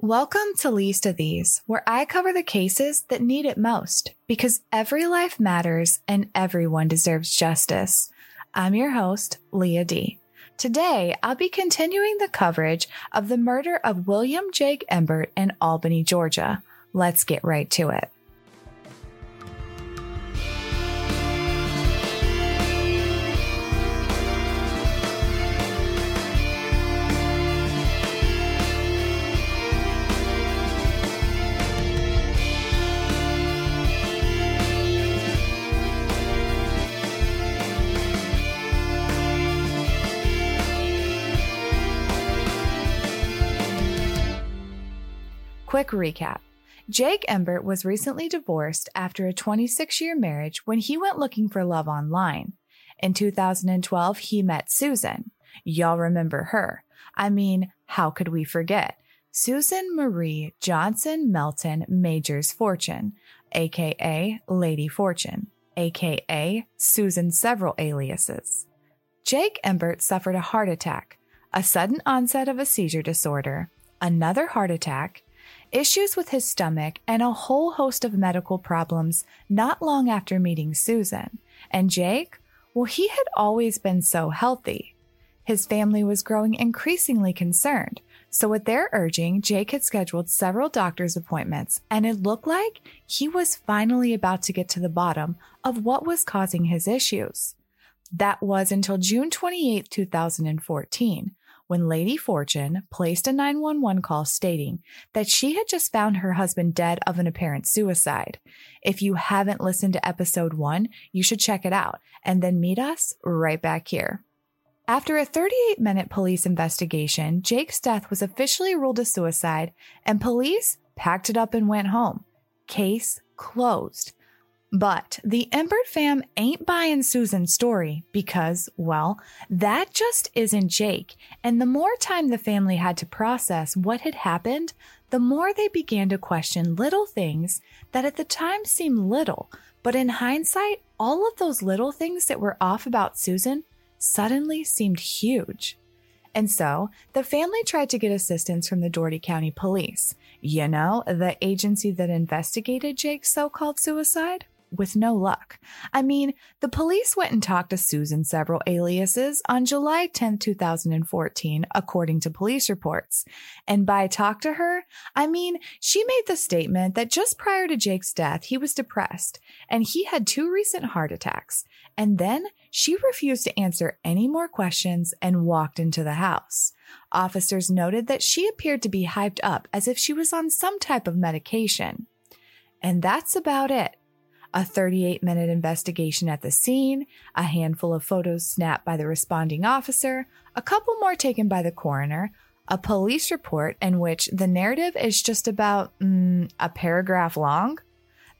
Welcome to Least of These, where I cover the cases that need it most because every life matters and everyone deserves justice. I'm your host, Leah D. Today, I'll be continuing the coverage of the murder of William Jake Embert in Albany, Georgia. Let's get right to it. Quick recap. Jake Embert was recently divorced after a 26 year marriage when he went looking for love online. In 2012, he met Susan. Y'all remember her. I mean, how could we forget? Susan Marie Johnson Melton Majors Fortune, aka Lady Fortune, aka Susan's several aliases. Jake Embert suffered a heart attack, a sudden onset of a seizure disorder, another heart attack, issues with his stomach, and a whole host of medical problems not long after meeting Susan. And Jake? Well, he had always been so healthy. His family was growing increasingly concerned. So, with their urging, Jake had scheduled several doctor's appointments, and it looked like he was finally about to get to the bottom of what was causing his issues. That was until June 28, 2014, when Lady Fortune placed a 911 call stating that she had just found her husband dead of an apparent suicide. If you haven't listened to episode one, you should check it out and then meet us right back here. After a 38 minute police investigation, Jake's death was officially ruled a suicide and police packed it up and went home. Case closed. But the Embert fam ain't buying Susan's story because, well, that just isn't Jake. And the more time the family had to process what had happened, the more they began to question little things that at the time seemed little. But in hindsight, all of those little things that were off about Susan suddenly seemed huge. And so the family tried to get assistance from the Dougherty County Police. You know, the agency that investigated Jake's so called suicide? With no luck. I mean, the police went and talked to Susan several aliases on July 10, 2014, according to police reports. And by talk to her, I mean, she made the statement that just prior to Jake's death, he was depressed and he had two recent heart attacks. And then she refused to answer any more questions and walked into the house. Officers noted that she appeared to be hyped up as if she was on some type of medication. And that's about it a 38 minute investigation at the scene, a handful of photos snapped by the responding officer, a couple more taken by the coroner, a police report in which the narrative is just about mm, a paragraph long,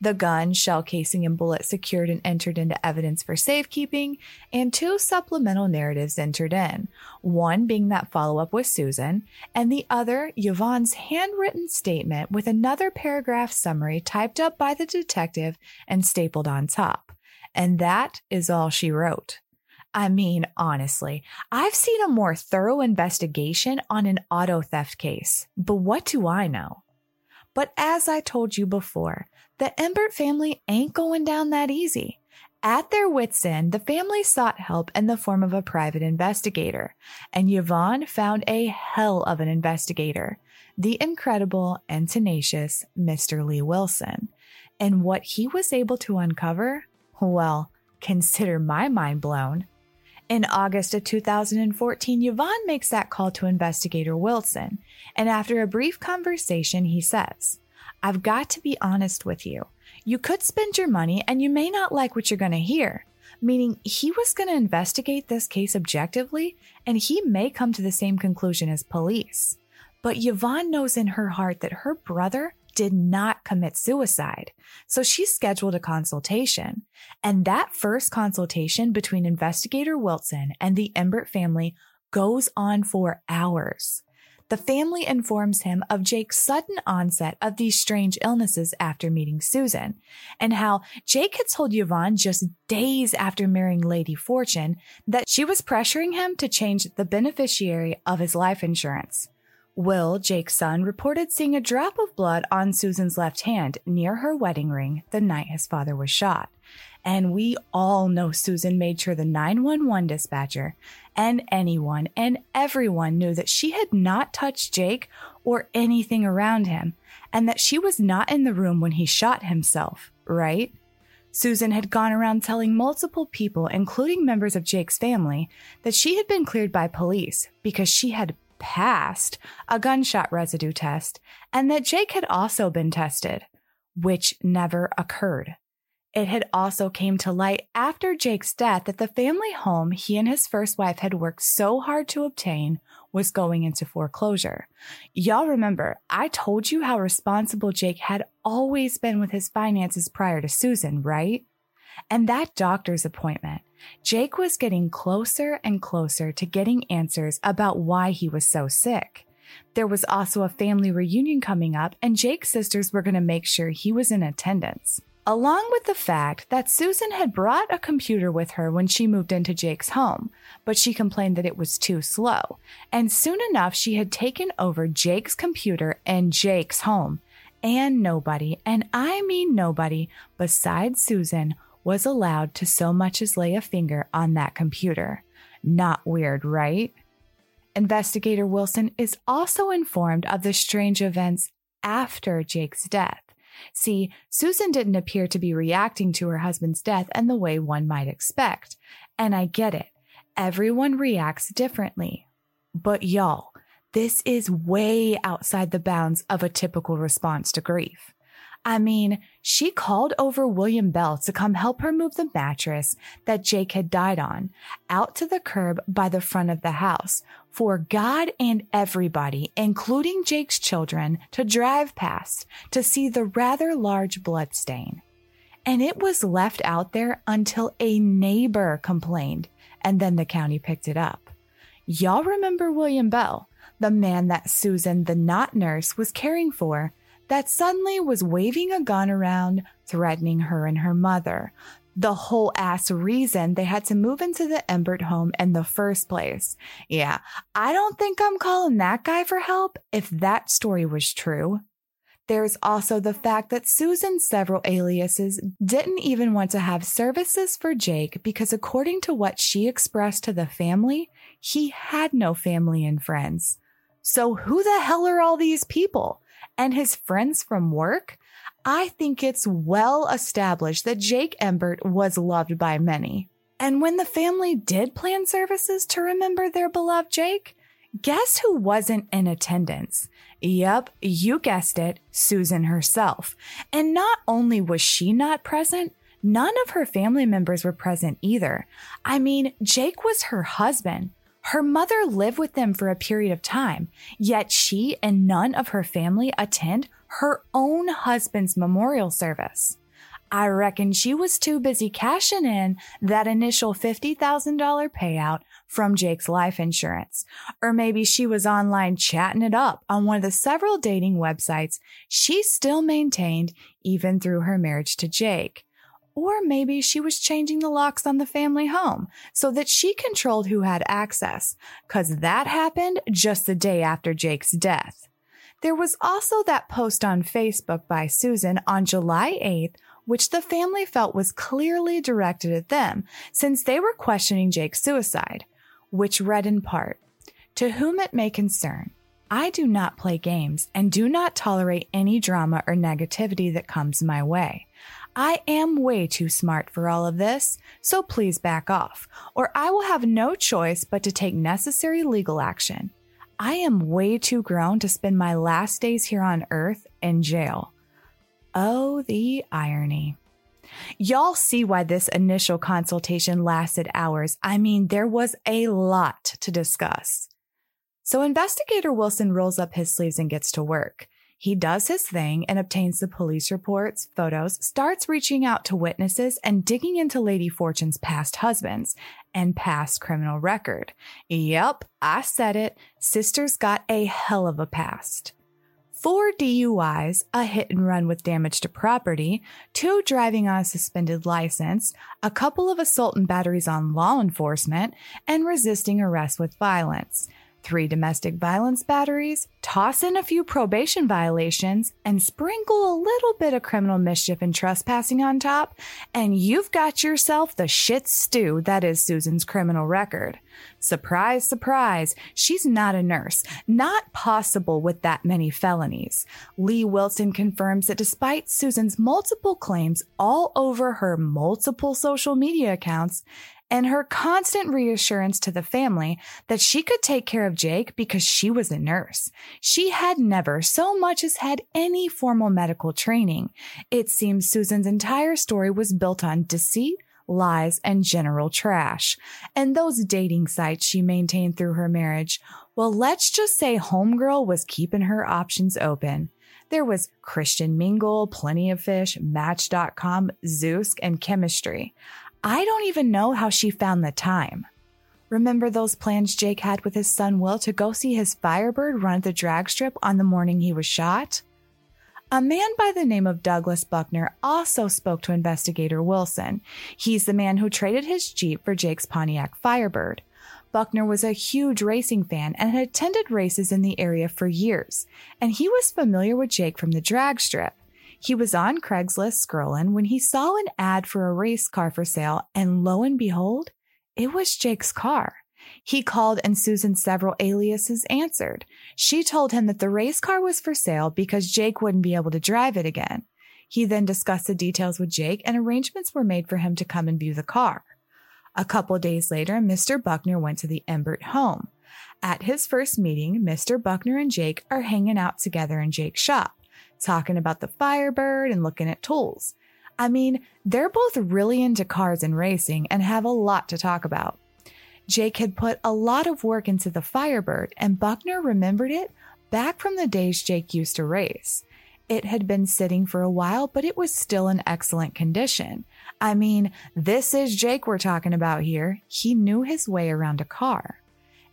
the gun, shell casing, and bullet secured and entered into evidence for safekeeping, and two supplemental narratives entered in. One being that follow up with Susan, and the other, Yvonne's handwritten statement with another paragraph summary typed up by the detective and stapled on top. And that is all she wrote. I mean, honestly, I've seen a more thorough investigation on an auto theft case, but what do I know? But as I told you before, the Embert family ain't going down that easy. At their wits' end, the family sought help in the form of a private investigator, and Yvonne found a hell of an investigator, the incredible and tenacious Mr. Lee Wilson. And what he was able to uncover, well, consider my mind blown. In August of 2014, Yvonne makes that call to investigator Wilson, and after a brief conversation, he says, I've got to be honest with you. You could spend your money and you may not like what you're going to hear. Meaning, he was going to investigate this case objectively and he may come to the same conclusion as police. But Yvonne knows in her heart that her brother did not commit suicide. So she scheduled a consultation. And that first consultation between investigator Wilson and the Embert family goes on for hours the family informs him of Jake's sudden onset of these strange illnesses after meeting Susan, and how Jake had told Yvonne just days after marrying Lady Fortune that she was pressuring him to change the beneficiary of his life insurance. Will, Jake's son, reported seeing a drop of blood on Susan's left hand near her wedding ring the night his father was shot. And we all know Susan made sure the 911 dispatcher and anyone and everyone knew that she had not touched Jake or anything around him, and that she was not in the room when he shot himself, right? Susan had gone around telling multiple people, including members of Jake's family, that she had been cleared by police because she had passed a gunshot residue test and that Jake had also been tested, which never occurred. It had also came to light after Jake's death that the family home he and his first wife had worked so hard to obtain was going into foreclosure. Y'all remember, I told you how responsible Jake had always been with his finances prior to Susan, right? And that doctor's appointment, Jake was getting closer and closer to getting answers about why he was so sick. There was also a family reunion coming up, and Jake's sisters were going to make sure he was in attendance. Along with the fact that Susan had brought a computer with her when she moved into Jake's home, but she complained that it was too slow. And soon enough, she had taken over Jake's computer and Jake's home. And nobody, and I mean nobody, besides Susan, was allowed to so much as lay a finger on that computer. Not weird, right? Investigator Wilson is also informed of the strange events after Jake's death. See, Susan didn't appear to be reacting to her husband's death in the way one might expect. And I get it. Everyone reacts differently. But y'all, this is way outside the bounds of a typical response to grief. I mean, she called over William Bell to come help her move the mattress that Jake had died on out to the curb by the front of the house for God and everybody, including Jake's children, to drive past to see the rather large blood stain. And it was left out there until a neighbor complained, and then the county picked it up. Y'all remember William Bell, the man that Susan, the not nurse, was caring for that suddenly was waving a gun around, threatening her and her mother. The whole ass reason they had to move into the Embert home in the first place. Yeah, I don't think I'm calling that guy for help if that story was true. There's also the fact that Susan's several aliases didn't even want to have services for Jake because, according to what she expressed to the family, he had no family and friends. So, who the hell are all these people? And his friends from work, I think it's well established that Jake Embert was loved by many. And when the family did plan services to remember their beloved Jake, guess who wasn't in attendance? Yep, you guessed it, Susan herself. And not only was she not present, none of her family members were present either. I mean, Jake was her husband. Her mother lived with them for a period of time, yet she and none of her family attend her own husband's memorial service. I reckon she was too busy cashing in that initial $50,000 payout from Jake's life insurance. Or maybe she was online chatting it up on one of the several dating websites she still maintained even through her marriage to Jake. Or maybe she was changing the locks on the family home so that she controlled who had access, cause that happened just the day after Jake's death. There was also that post on Facebook by Susan on July 8th, which the family felt was clearly directed at them since they were questioning Jake's suicide, which read in part, To whom it may concern, I do not play games and do not tolerate any drama or negativity that comes my way. I am way too smart for all of this, so please back off, or I will have no choice but to take necessary legal action. I am way too grown to spend my last days here on earth in jail. Oh, the irony. Y'all see why this initial consultation lasted hours. I mean, there was a lot to discuss. So investigator Wilson rolls up his sleeves and gets to work. He does his thing and obtains the police reports, photos, starts reaching out to witnesses and digging into Lady Fortune's past husbands and past criminal record. Yep, I said it. Sister's got a hell of a past. Four DUIs, a hit and run with damage to property, two driving on a suspended license, a couple of assault and batteries on law enforcement, and resisting arrest with violence. Three domestic violence batteries, toss in a few probation violations, and sprinkle a little bit of criminal mischief and trespassing on top, and you've got yourself the shit stew that is Susan's criminal record. Surprise, surprise, she's not a nurse. Not possible with that many felonies. Lee Wilson confirms that despite Susan's multiple claims all over her multiple social media accounts, and her constant reassurance to the family that she could take care of Jake because she was a nurse. She had never so much as had any formal medical training. It seems Susan's entire story was built on deceit, lies, and general trash. And those dating sites she maintained through her marriage, well, let's just say Homegirl was keeping her options open. There was Christian Mingle, Plenty of Fish, Match.com, Zoosk, and Chemistry. I don't even know how she found the time. Remember those plans Jake had with his son Will to go see his Firebird run at the drag strip on the morning he was shot? A man by the name of Douglas Buckner also spoke to investigator Wilson. He's the man who traded his Jeep for Jake's Pontiac Firebird. Buckner was a huge racing fan and had attended races in the area for years, and he was familiar with Jake from the drag strip. He was on Craigslist scrolling when he saw an ad for a race car for sale, and lo and behold, it was Jake's car. He called and Susan's several aliases answered. She told him that the race car was for sale because Jake wouldn't be able to drive it again. He then discussed the details with Jake and arrangements were made for him to come and view the car. A couple days later, Mr. Buckner went to the Embert home. At his first meeting, Mr. Buckner and Jake are hanging out together in Jake's shop talking about the Firebird and looking at tools. I mean, they're both really into cars and racing and have a lot to talk about. Jake had put a lot of work into the Firebird, and Buckner remembered it back from the days Jake used to race. It had been sitting for a while, but it was still in excellent condition. I mean, this is Jake we're talking about here. He knew his way around a car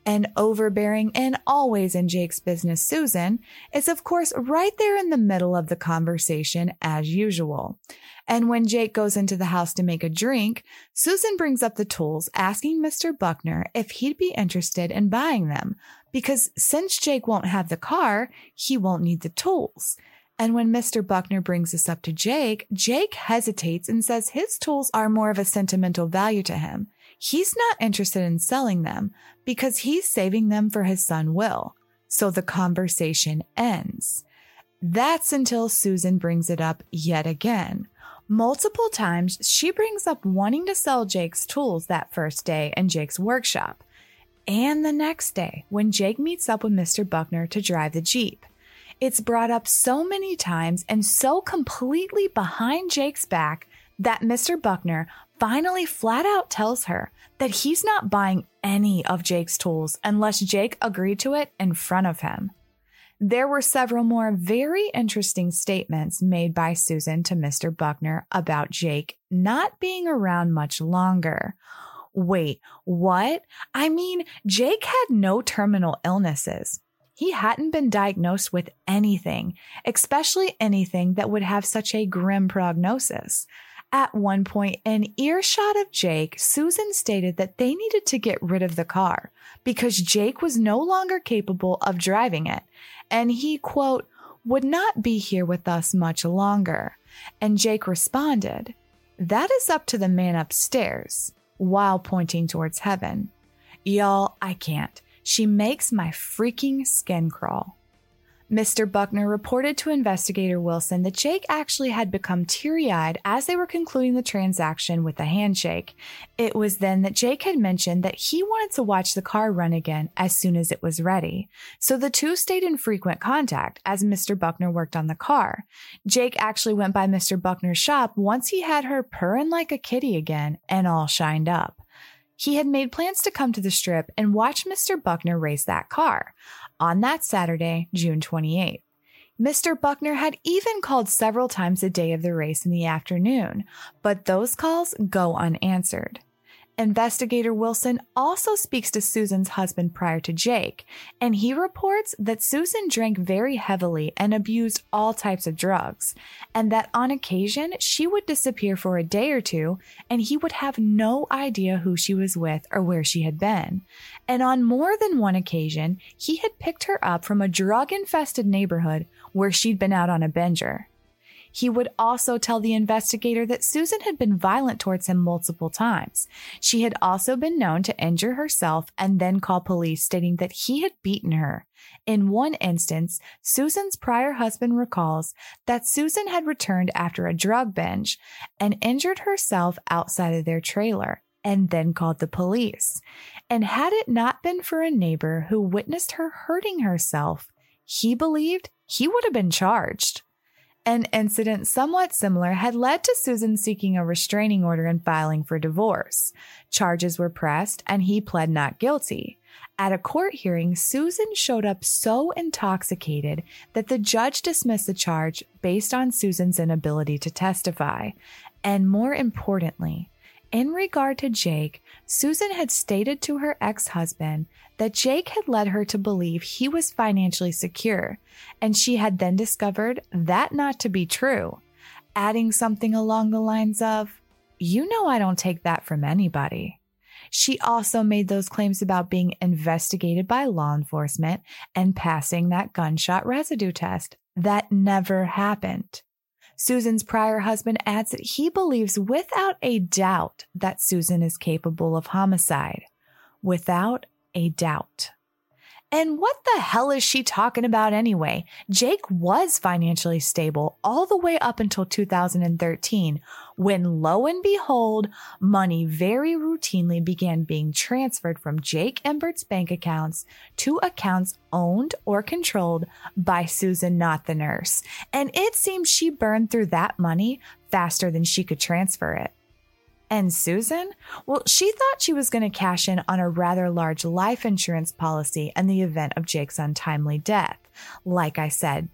and overbearing and always in Jake's business, Susan, is of course right there in the middle of the conversation as usual. And when Jake goes into the house to make a drink, Susan brings up the tools, asking Mr. Buckner if he'd be interested in buying them, because since Jake won't have the car, he won't need the tools. And when Mr. Buckner brings this up to Jake, Jake hesitates and says his tools are more of a sentimental value to him. He's not interested in selling them because he's saving them for his son Will. So the conversation ends. That's until Susan brings it up yet again. Multiple times, she brings up wanting to sell Jake's tools that first day in Jake's workshop, and the next day when Jake meets up with Mr. Buckner to drive the Jeep. It's brought up so many times and so completely behind Jake's back that Mr. Buckner finally flat out tells her that he's not buying any of Jake's tools unless Jake agreed to it in front of him. There were several more very interesting statements made by Susan to Mr. Buckner about Jake not being around much longer. Wait, what? I mean, Jake had no terminal illnesses. He hadn't been diagnosed with anything, especially anything that would have such a grim prognosis. At one point, in earshot of Jake, Susan stated that they needed to get rid of the car because Jake was no longer capable of driving it. And he, quote, would not be here with us much longer. And Jake responded, That is up to the man upstairs, while pointing towards heaven. Y'all, I can't. She makes my freaking skin crawl. Mr. Buckner reported to investigator Wilson that Jake actually had become teary eyed as they were concluding the transaction with a handshake. It was then that Jake had mentioned that he wanted to watch the car run again as soon as it was ready. So the two stayed in frequent contact as Mr. Buckner worked on the car. Jake actually went by Mr. Buckner's shop once he had her purring like a kitty again and all shined up. He had made plans to come to the strip and watch Mr. Buckner race that car on that Saturday, June 28th. Mr. Buckner had even called several times a day of the race in the afternoon, but those calls go unanswered. Investigator Wilson also speaks to Susan's husband prior to Jake, and he reports that Susan drank very heavily and abused all types of drugs, and that on occasion she would disappear for a day or two and he would have no idea who she was with or where she had been. And on more than one occasion, he had picked her up from a drug infested neighborhood where she'd been out on a binger. He would also tell the investigator that Susan had been violent towards him multiple times. She had also been known to injure herself and then call police stating that he had beaten her. In one instance, Susan's prior husband recalls that Susan had returned after a drug binge and injured herself outside of their trailer and then called the police. And had it not been for a neighbor who witnessed her hurting herself, he believed he would have been charged. An incident somewhat similar had led to Susan seeking a restraining order and filing for divorce. Charges were pressed and he pled not guilty. At a court hearing, Susan showed up so intoxicated that the judge dismissed the charge based on Susan's inability to testify. And more importantly, in regard to Jake, Susan had stated to her ex husband that Jake had led her to believe he was financially secure, and she had then discovered that not to be true, adding something along the lines of, You know, I don't take that from anybody. She also made those claims about being investigated by law enforcement and passing that gunshot residue test. That never happened. Susan's prior husband adds that he believes without a doubt that Susan is capable of homicide. Without a doubt. And what the hell is she talking about anyway? Jake was financially stable all the way up until 2013, when lo and behold, money very routinely began being transferred from Jake Embert's bank accounts to accounts owned or controlled by Susan, not the nurse. And it seems she burned through that money faster than she could transfer it. And Susan? Well, she thought she was going to cash in on a rather large life insurance policy in the event of Jake's untimely death. Like I said,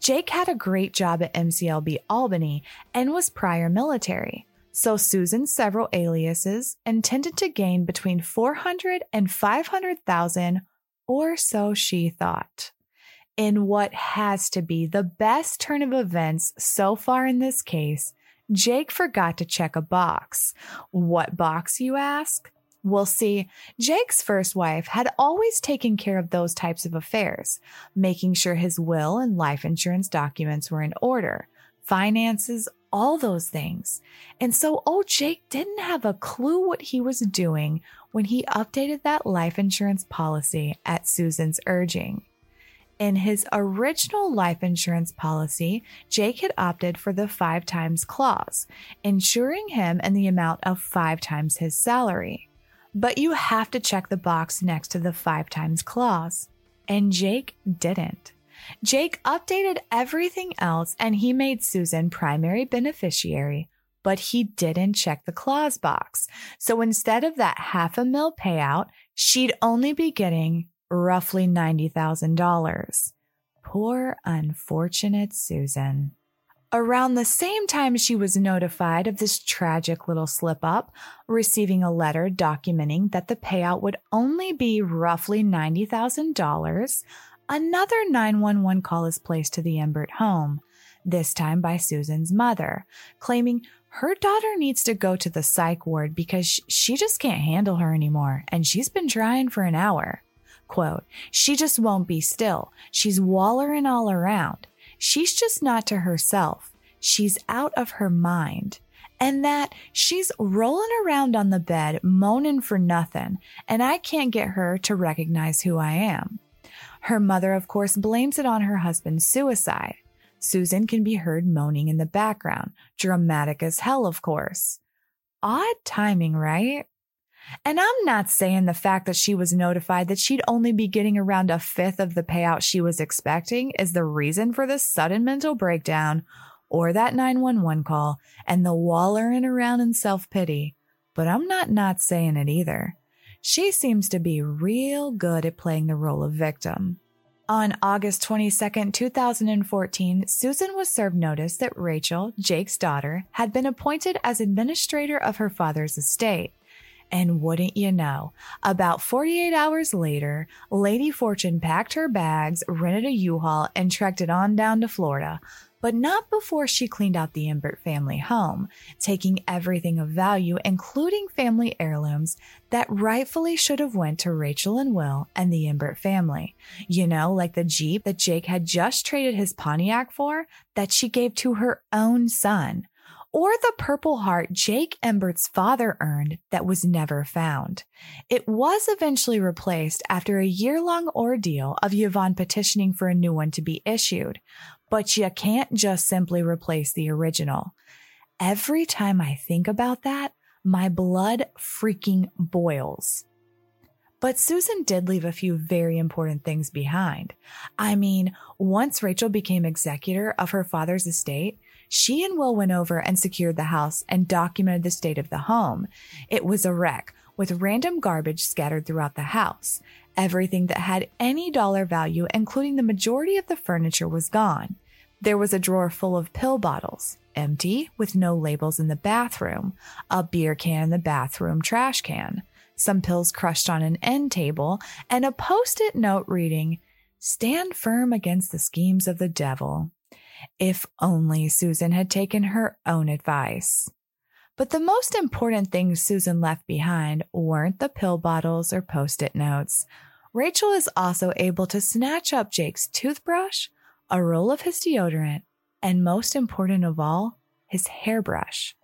Jake had a great job at MCLB Albany and was prior military. So Susan's several aliases intended to gain between 400 and 500,000 or so she thought. In what has to be the best turn of events so far in this case, Jake forgot to check a box. What box, you ask? We'll see. Jake's first wife had always taken care of those types of affairs, making sure his will and life insurance documents were in order, finances, all those things. And so old Jake didn't have a clue what he was doing when he updated that life insurance policy at Susan's urging. In his original life insurance policy, Jake had opted for the five times clause, insuring him in the amount of five times his salary. But you have to check the box next to the five times clause. And Jake didn't. Jake updated everything else and he made Susan primary beneficiary, but he didn't check the clause box. So instead of that half a mil payout, she'd only be getting roughly $90,000. Poor unfortunate Susan. Around the same time she was notified of this tragic little slip up, receiving a letter documenting that the payout would only be roughly $90,000, another 911 call is placed to the Embert home, this time by Susan's mother, claiming her daughter needs to go to the psych ward because she just can't handle her anymore and she's been trying for an hour. Quote, she just won't be still. She's wallering all around. She's just not to herself. She's out of her mind. And that she's rolling around on the bed, moaning for nothing, and I can't get her to recognize who I am. Her mother, of course, blames it on her husband's suicide. Susan can be heard moaning in the background, dramatic as hell, of course. Odd timing, right? And I'm not saying the fact that she was notified that she'd only be getting around a fifth of the payout she was expecting is the reason for this sudden mental breakdown or that 911 call and the wallering around in self pity. But I'm not not saying it either. She seems to be real good at playing the role of victim. On August 22, 2014, Susan was served notice that Rachel, Jake's daughter, had been appointed as administrator of her father's estate And wouldn't you know, about 48 hours later, Lady Fortune packed her bags, rented a U-Haul, and trekked it on down to Florida. But not before she cleaned out the Embert family home, taking everything of value, including family heirlooms, that rightfully should have went to Rachel and Will and the Embert family. You know, like the Jeep that Jake had just traded his Pontiac for that she gave to her own son or the Purple Heart Jake Embert's father earned that was never found. It was eventually replaced after a year long ordeal of Yvonne petitioning for a new one to be issued, but you can't just simply replace the original. Every time I think about that, my blood freaking boils. But Susan did leave a few very important things behind. I mean, once Rachel became executor of her father's estate, she and Will went over and secured the house and documented the state of the home. It was a wreck with random garbage scattered throughout the house. Everything that had any dollar value, including the majority of the furniture, was gone. There was a drawer full of pill bottles, empty, with no labels in the bathroom, a beer can in the bathroom trash can, some pills crushed on an end table, and a post it note reading, Stand firm against the schemes of the devil. If only Susan had taken her own advice. But the most important things Susan left behind weren't the pill bottles or post it notes. Rachel is also able to snatch up Jake's toothbrush, a roll of his deodorant, and most important of all, his hairbrush.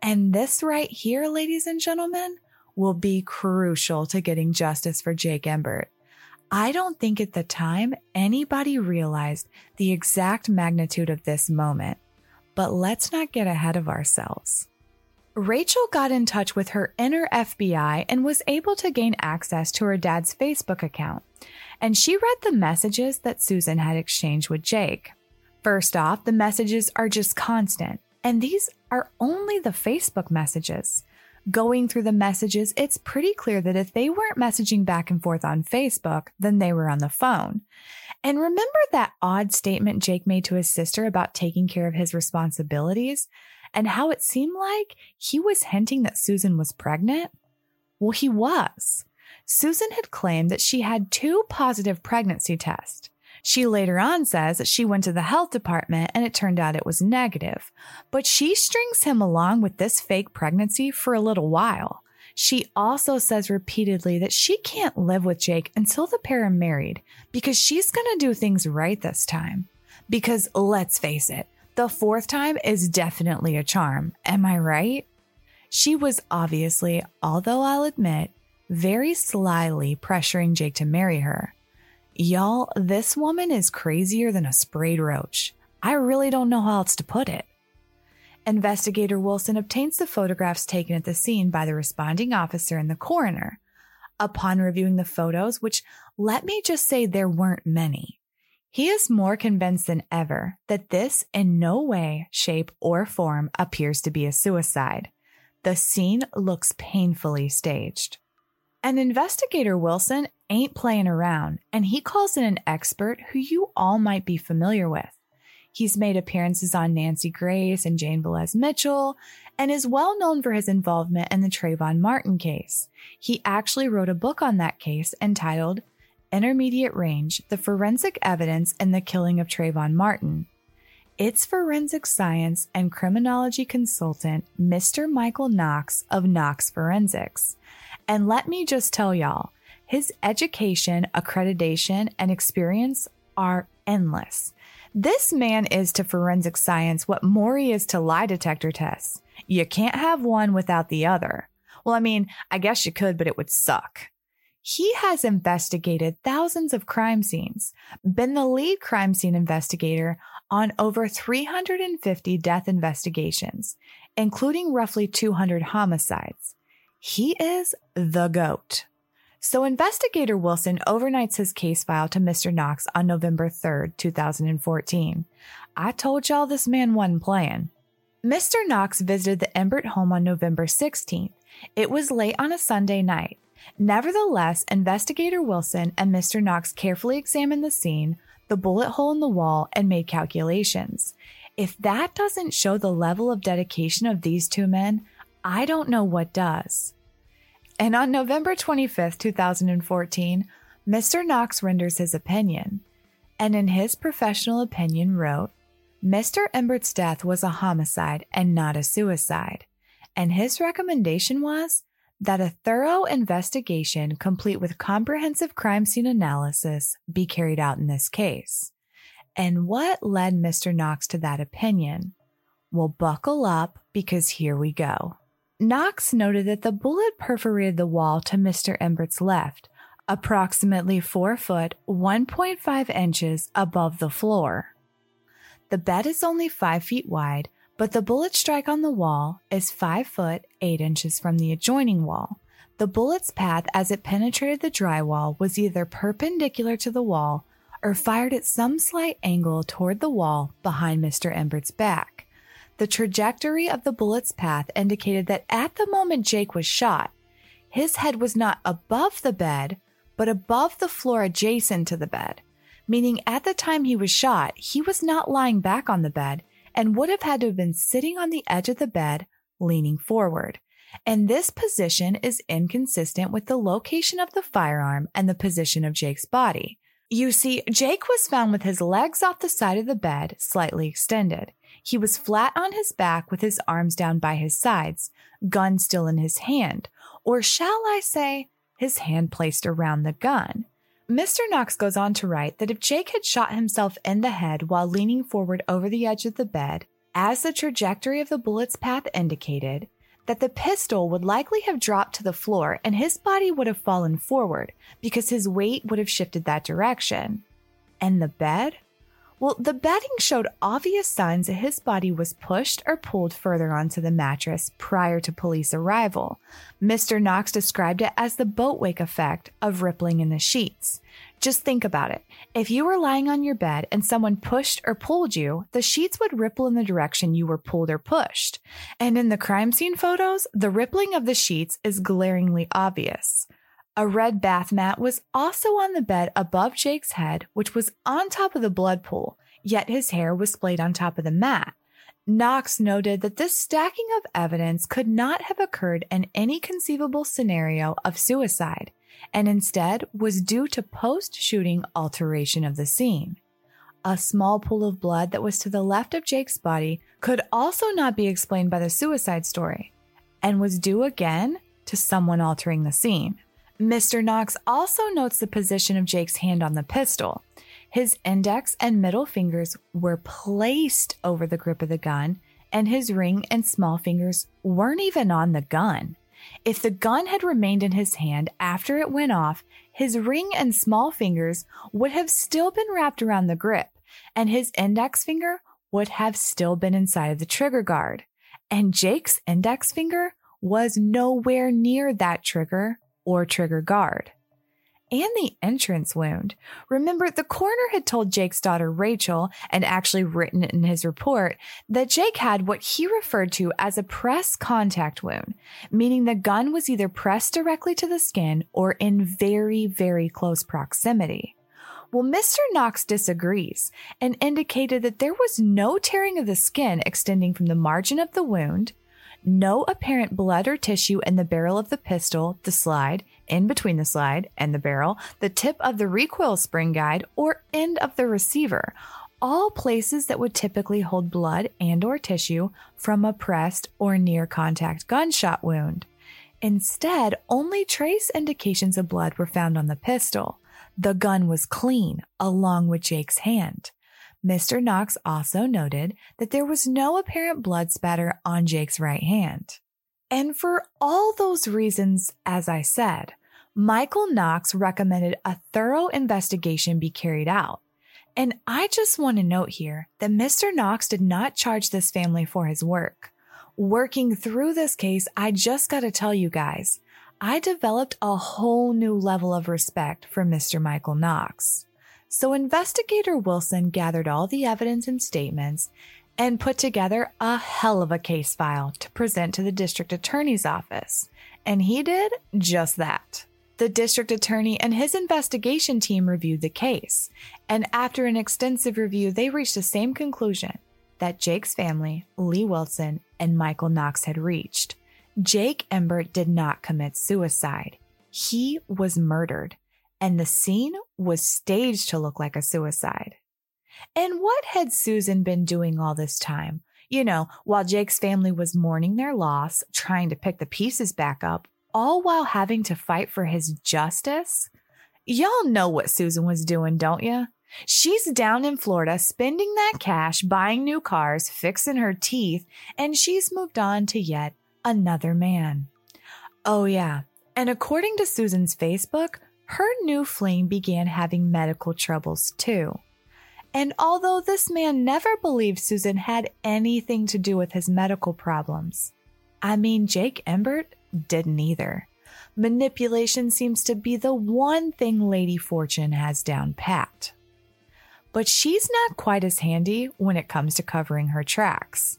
And this right here, ladies and gentlemen, will be crucial to getting justice for Jake Embert. I don't think at the time anybody realized the exact magnitude of this moment, but let's not get ahead of ourselves. Rachel got in touch with her inner FBI and was able to gain access to her dad's Facebook account. And she read the messages that Susan had exchanged with Jake. First off, the messages are just constant, and these are only the Facebook messages going through the messages, it's pretty clear that if they weren't messaging back and forth on Facebook, then they were on the phone. And remember that odd statement Jake made to his sister about taking care of his responsibilities and how it seemed like he was hinting that Susan was pregnant? Well, he was. Susan had claimed that she had two positive pregnancy tests. She later on says that she went to the health department and it turned out it was negative. But she strings him along with this fake pregnancy for a little while. She also says repeatedly that she can't live with Jake until the pair are married because she's going to do things right this time. Because let's face it, the fourth time is definitely a charm. Am I right? She was obviously, although I'll admit, very slyly pressuring Jake to marry her. Y'all, this woman is crazier than a sprayed roach. I really don't know how else to put it. Investigator Wilson obtains the photographs taken at the scene by the responding officer and the coroner. Upon reviewing the photos, which let me just say there weren't many, he is more convinced than ever that this in no way, shape, or form appears to be a suicide. The scene looks painfully staged. And investigator Wilson ain't playing around, and he calls in an expert who you all might be familiar with. He's made appearances on Nancy Grace and Jane Velez Mitchell, and is well known for his involvement in the Trayvon Martin case. He actually wrote a book on that case entitled Intermediate Range The Forensic Evidence in the Killing of Trayvon Martin. It's forensic science and criminology consultant Mr. Michael Knox of Knox Forensics. And let me just tell y'all, his education, accreditation, and experience are endless. This man is to forensic science what Maury is to lie detector tests. You can't have one without the other. Well, I mean, I guess you could, but it would suck. He has investigated thousands of crime scenes, been the lead crime scene investigator on over 350 death investigations, including roughly 200 homicides. He is the GOAT. So investigator Wilson overnights his case file to Mr. Knox on November 3rd, 2014. I told y'all this man wasn't playing. Mr. Knox visited the Embert home on November 16th. It was late on a Sunday night. Nevertheless, investigator Wilson and Mr. Knox carefully examined the scene, the bullet hole in the wall, and made calculations. If that doesn't show the level of dedication of these two men, I don't know what does. And on November 25th, 2014, Mr. Knox renders his opinion. And in his professional opinion, wrote, Mr. Embert's death was a homicide and not a suicide. And his recommendation was that a thorough investigation, complete with comprehensive crime scene analysis, be carried out in this case. And what led Mr. Knox to that opinion? Well, buckle up because here we go. Knox noted that the bullet perforated the wall to Mr. Embert's left, approximately 4 foot 1.5 inches above the floor. The bed is only 5 feet wide, but the bullet strike on the wall is 5 foot 8 inches from the adjoining wall. The bullet's path as it penetrated the drywall was either perpendicular to the wall or fired at some slight angle toward the wall behind Mr. Embert's back. The trajectory of the bullet's path indicated that at the moment Jake was shot, his head was not above the bed, but above the floor adjacent to the bed, meaning at the time he was shot, he was not lying back on the bed and would have had to have been sitting on the edge of the bed, leaning forward. And this position is inconsistent with the location of the firearm and the position of Jake's body. You see, Jake was found with his legs off the side of the bed, slightly extended. He was flat on his back with his arms down by his sides, gun still in his hand, or shall I say, his hand placed around the gun. Mr. Knox goes on to write that if Jake had shot himself in the head while leaning forward over the edge of the bed, as the trajectory of the bullet's path indicated, that the pistol would likely have dropped to the floor and his body would have fallen forward because his weight would have shifted that direction. And the bed? Well, the bedding showed obvious signs that his body was pushed or pulled further onto the mattress prior to police arrival. Mr. Knox described it as the boat wake effect of rippling in the sheets. Just think about it. If you were lying on your bed and someone pushed or pulled you, the sheets would ripple in the direction you were pulled or pushed. And in the crime scene photos, the rippling of the sheets is glaringly obvious. A red bath mat was also on the bed above Jake's head, which was on top of the blood pool, yet his hair was splayed on top of the mat. Knox noted that this stacking of evidence could not have occurred in any conceivable scenario of suicide and instead was due to post shooting alteration of the scene. A small pool of blood that was to the left of Jake's body could also not be explained by the suicide story and was due again to someone altering the scene. Mr. Knox also notes the position of Jake's hand on the pistol. His index and middle fingers were placed over the grip of the gun, and his ring and small fingers weren't even on the gun. If the gun had remained in his hand after it went off, his ring and small fingers would have still been wrapped around the grip, and his index finger would have still been inside of the trigger guard. And Jake's index finger was nowhere near that trigger or trigger guard and the entrance wound. Remember, the coroner had told Jake's daughter Rachel, and actually written in his report, that Jake had what he referred to as a press contact wound, meaning the gun was either pressed directly to the skin or in very, very close proximity. Well, Mr. Knox disagrees and indicated that there was no tearing of the skin extending from the margin of the wound, no apparent blood or tissue in the barrel of the pistol, the slide, in between the slide and the barrel, the tip of the recoil spring guide, or end of the receiver, all places that would typically hold blood and or tissue from a pressed or near contact gunshot wound. Instead, only trace indications of blood were found on the pistol. The gun was clean, along with Jake's hand. Mr. Knox also noted that there was no apparent blood spatter on Jake's right hand. And for all those reasons, as I said, Michael Knox recommended a thorough investigation be carried out. And I just want to note here that Mr. Knox did not charge this family for his work. Working through this case, I just got to tell you guys, I developed a whole new level of respect for Mr. Michael Knox. So investigator Wilson gathered all the evidence and statements and put together a hell of a case file to present to the district attorney's office. And he did just that. The district attorney and his investigation team reviewed the case, and after an extensive review, they reached the same conclusion that Jake's family, Lee Wilson, and Michael Knox had reached, Jake Embert did not commit suicide. He was murdered, and the scene was staged to look like a suicide. And what had Susan been doing all this time? You know, while Jake's family was mourning their loss, trying to pick the pieces back up, all while having to fight for his justice? Y'all know what Susan was doing, don't you? She's down in Florida spending that cash, buying new cars, fixing her teeth, and she's moved on to yet another man. Oh, yeah. And according to Susan's Facebook, her new fling began having medical troubles too. And although this man never believed Susan had anything to do with his medical problems, I mean, Jake Embert didn't either. Manipulation seems to be the one thing Lady Fortune has down pat. But she's not quite as handy when it comes to covering her tracks.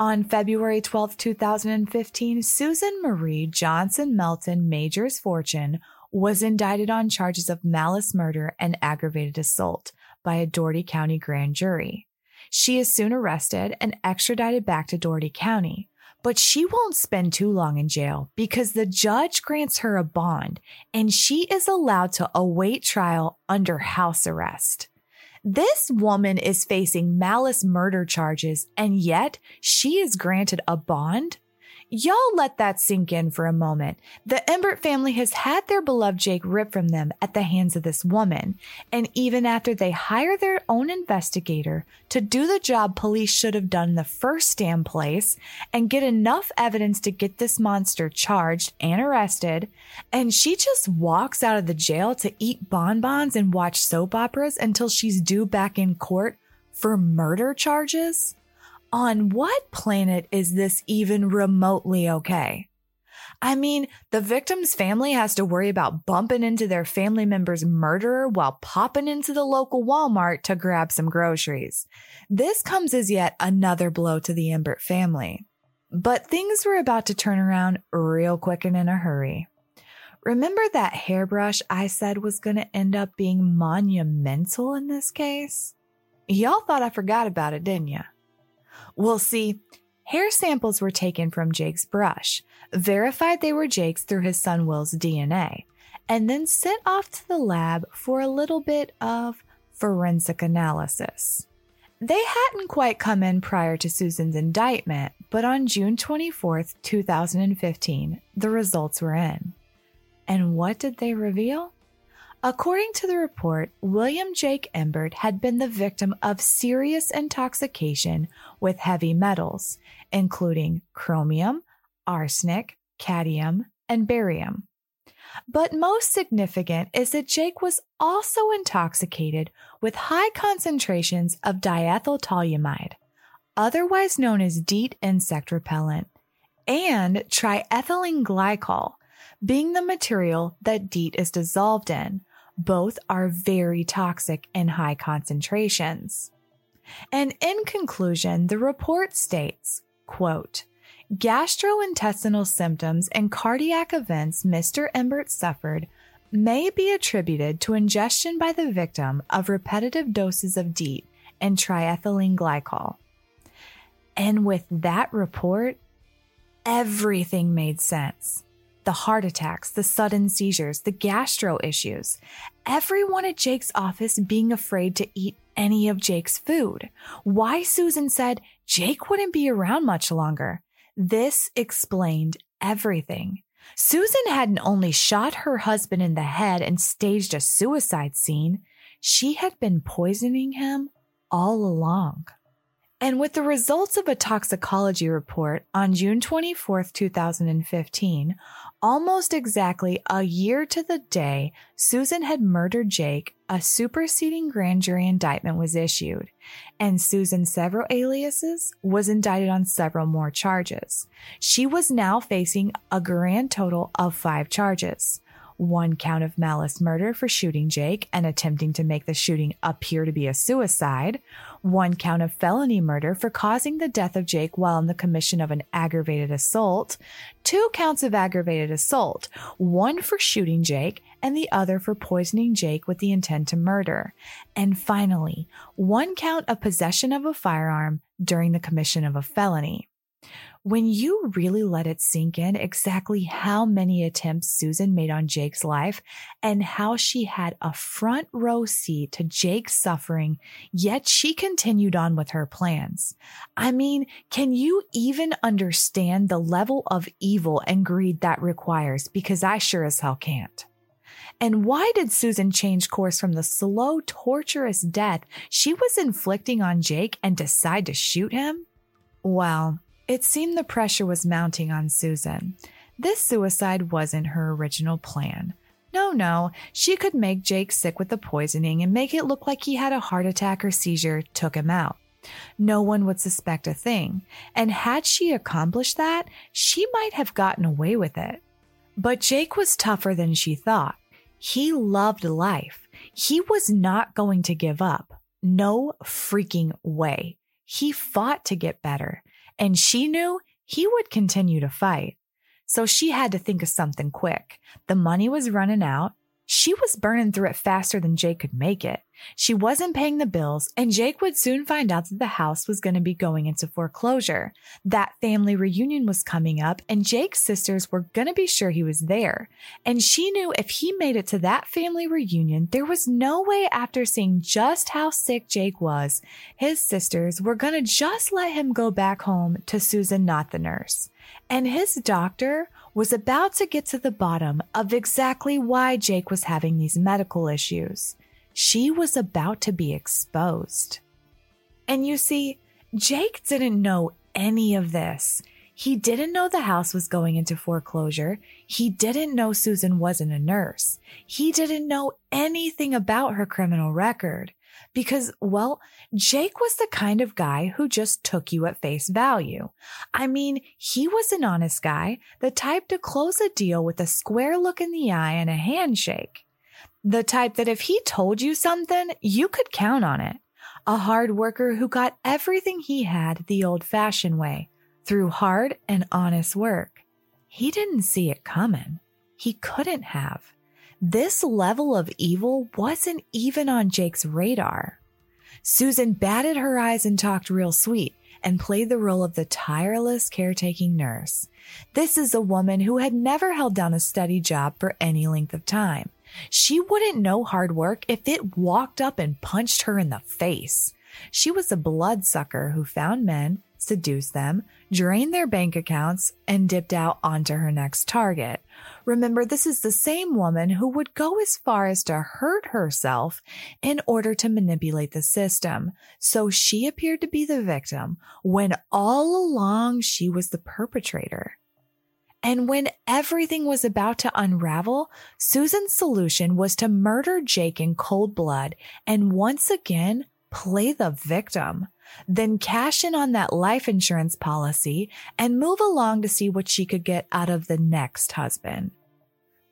On February 12, 2015, Susan Marie Johnson Melton Majors Fortune was indicted on charges of malice murder and aggravated assault by a Dougherty County grand jury. She is soon arrested and extradited back to Dougherty County, but she won't spend too long in jail because the judge grants her a bond and she is allowed to await trial under house arrest. This woman is facing malice murder charges and yet she is granted a bond? Y'all let that sink in for a moment. The Embert family has had their beloved Jake ripped from them at the hands of this woman. And even after they hire their own investigator to do the job police should have done the first damn place and get enough evidence to get this monster charged and arrested, and she just walks out of the jail to eat bonbons and watch soap operas until she's due back in court for murder charges? On what planet is this even remotely okay? I mean, the victim's family has to worry about bumping into their family member's murderer while popping into the local Walmart to grab some groceries. This comes as yet another blow to the Embert family. But things were about to turn around real quick and in a hurry. Remember that hairbrush I said was going to end up being monumental in this case? Y'all thought I forgot about it, didn't you? We'll see. Hair samples were taken from Jake's brush, verified they were Jake's through his son Will's DNA, and then sent off to the lab for a little bit of forensic analysis. They hadn't quite come in prior to Susan's indictment, but on June 24, 2015, the results were in. And what did they reveal? According to the report, William Jake Embert had been the victim of serious intoxication with heavy metals, including chromium, arsenic, cadmium, and barium. But most significant is that Jake was also intoxicated with high concentrations of diethyltoluamide, otherwise known as DEET insect repellent, and triethylene glycol, being the material that DEET is dissolved in, both are very toxic in high concentrations. And in conclusion, the report states, quote, gastrointestinal symptoms and cardiac events Mr. Embert suffered may be attributed to ingestion by the victim of repetitive doses of DEET and triethylene glycol. And with that report, everything made sense the heart attacks, the sudden seizures, the gastro issues. Everyone at Jake's office being afraid to eat any of Jake's food. Why Susan said Jake wouldn't be around much longer. This explained everything. Susan hadn't only shot her husband in the head and staged a suicide scene, she had been poisoning him all along. And with the results of a toxicology report on June 24, 2015, almost exactly a year to the day Susan had murdered Jake, a superseding grand jury indictment was issued, and Susan several aliases was indicted on several more charges. She was now facing a grand total of five charges one count of malice murder for shooting Jake and attempting to make the shooting appear to be a suicide, one count of felony murder for causing the death of Jake while in the commission of an aggravated assault, two counts of aggravated assault, one for shooting Jake and the other for poisoning Jake with the intent to murder, and finally, one count of possession of a firearm during the commission of a felony. When you really let it sink in exactly how many attempts Susan made on Jake's life and how she had a front row seat to Jake's suffering, yet she continued on with her plans. I mean, can you even understand the level of evil and greed that requires? Because I sure as hell can't. And why did Susan change course from the slow, torturous death she was inflicting on Jake and decide to shoot him? Well, it seemed the pressure was mounting on Susan. This suicide wasn't her original plan. No, no, she could make Jake sick with the poisoning and make it look like he had a heart attack or seizure, took him out. No one would suspect a thing, and had she accomplished that, she might have gotten away with it. But Jake was tougher than she thought. He loved life. He was not going to give up. No freaking way. He fought to get better and she knew he would continue to fight. So she had to think of something quick. The money was running out. She was burning through it faster than Jake could make it. She wasn't paying the bills, and Jake would soon find out that the house was going to be going into foreclosure. That family reunion was coming up, and Jake's sisters were going to be sure he was there. And she knew if he made it to that family reunion, there was no way after seeing just how sick Jake was, his sisters were going to just let him go back home to Susan, not the nurse. And his doctor was about to get to the bottom of exactly why Jake was having these medical issues. She was about to be exposed. And you see, Jake didn't know any of this. He didn't know the house was going into foreclosure. He didn't know Susan wasn't a nurse. He didn't know anything about her criminal record because, well, Jake was the kind of guy who just took you at face value. I mean, he was an honest guy, the type to close a deal with a square look in the eye and a handshake. The type that if he told you something, you could count on it. A hard worker who got everything he had the old fashioned way, through hard and honest work. He didn't see it coming. He couldn't have. This level of evil wasn't even on Jake's radar. Susan batted her eyes and talked real sweet and played the role of the tireless caretaking nurse. This is a woman who had never held down a steady job for any length of time. She wouldn't know hard work if it walked up and punched her in the face. She was a bloodsucker who found men, seduced them, drained their bank accounts, and dipped out onto her next target. Remember, this is the same woman who would go as far as to hurt herself in order to manipulate the system. So she appeared to be the victim when all along she was the perpetrator. And when everything was about to unravel, Susan's solution was to murder Jake in cold blood and once again play the victim, then cash in on that life insurance policy and move along to see what she could get out of the next husband.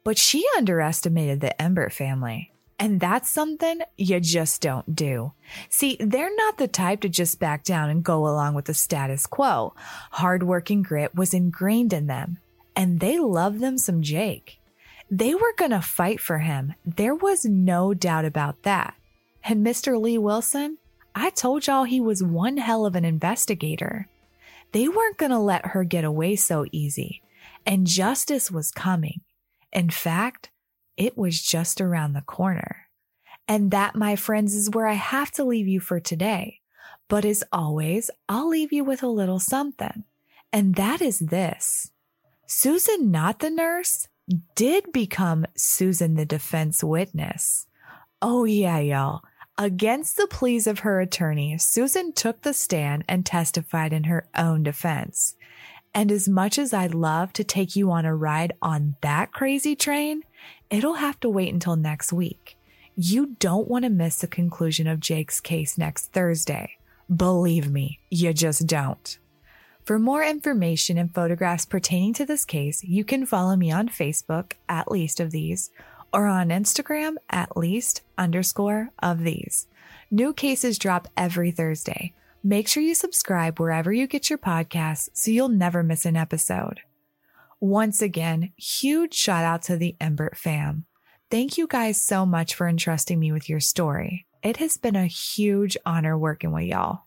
But she underestimated the Embert family. And that's something you just don't do. See, they're not the type to just back down and go along with the status quo. Hard work and grit was ingrained in them and they loved them some Jake. They were going to fight for him. There was no doubt about that. And Mr. Lee Wilson, I told y'all he was one hell of an investigator. They weren't going to let her get away so easy, and justice was coming. In fact, it was just around the corner. And that, my friends, is where I have to leave you for today. But as always, I'll leave you with a little something. And that is this. Susan, not the nurse, did become Susan the defense witness. Oh, yeah, y'all. Against the pleas of her attorney, Susan took the stand and testified in her own defense. And as much as I'd love to take you on a ride on that crazy train, it'll have to wait until next week. You don't want to miss the conclusion of Jake's case next Thursday. Believe me, you just don't. For more information and photographs pertaining to this case, you can follow me on Facebook at least of these or on Instagram at least underscore of these. New cases drop every Thursday. Make sure you subscribe wherever you get your podcasts so you'll never miss an episode. Once again, huge shout out to the Embert fam. Thank you guys so much for entrusting me with your story. It has been a huge honor working with y'all.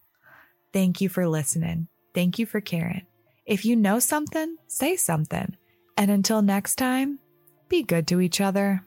Thank you for listening. Thank you for caring. If you know something, say something. And until next time, be good to each other.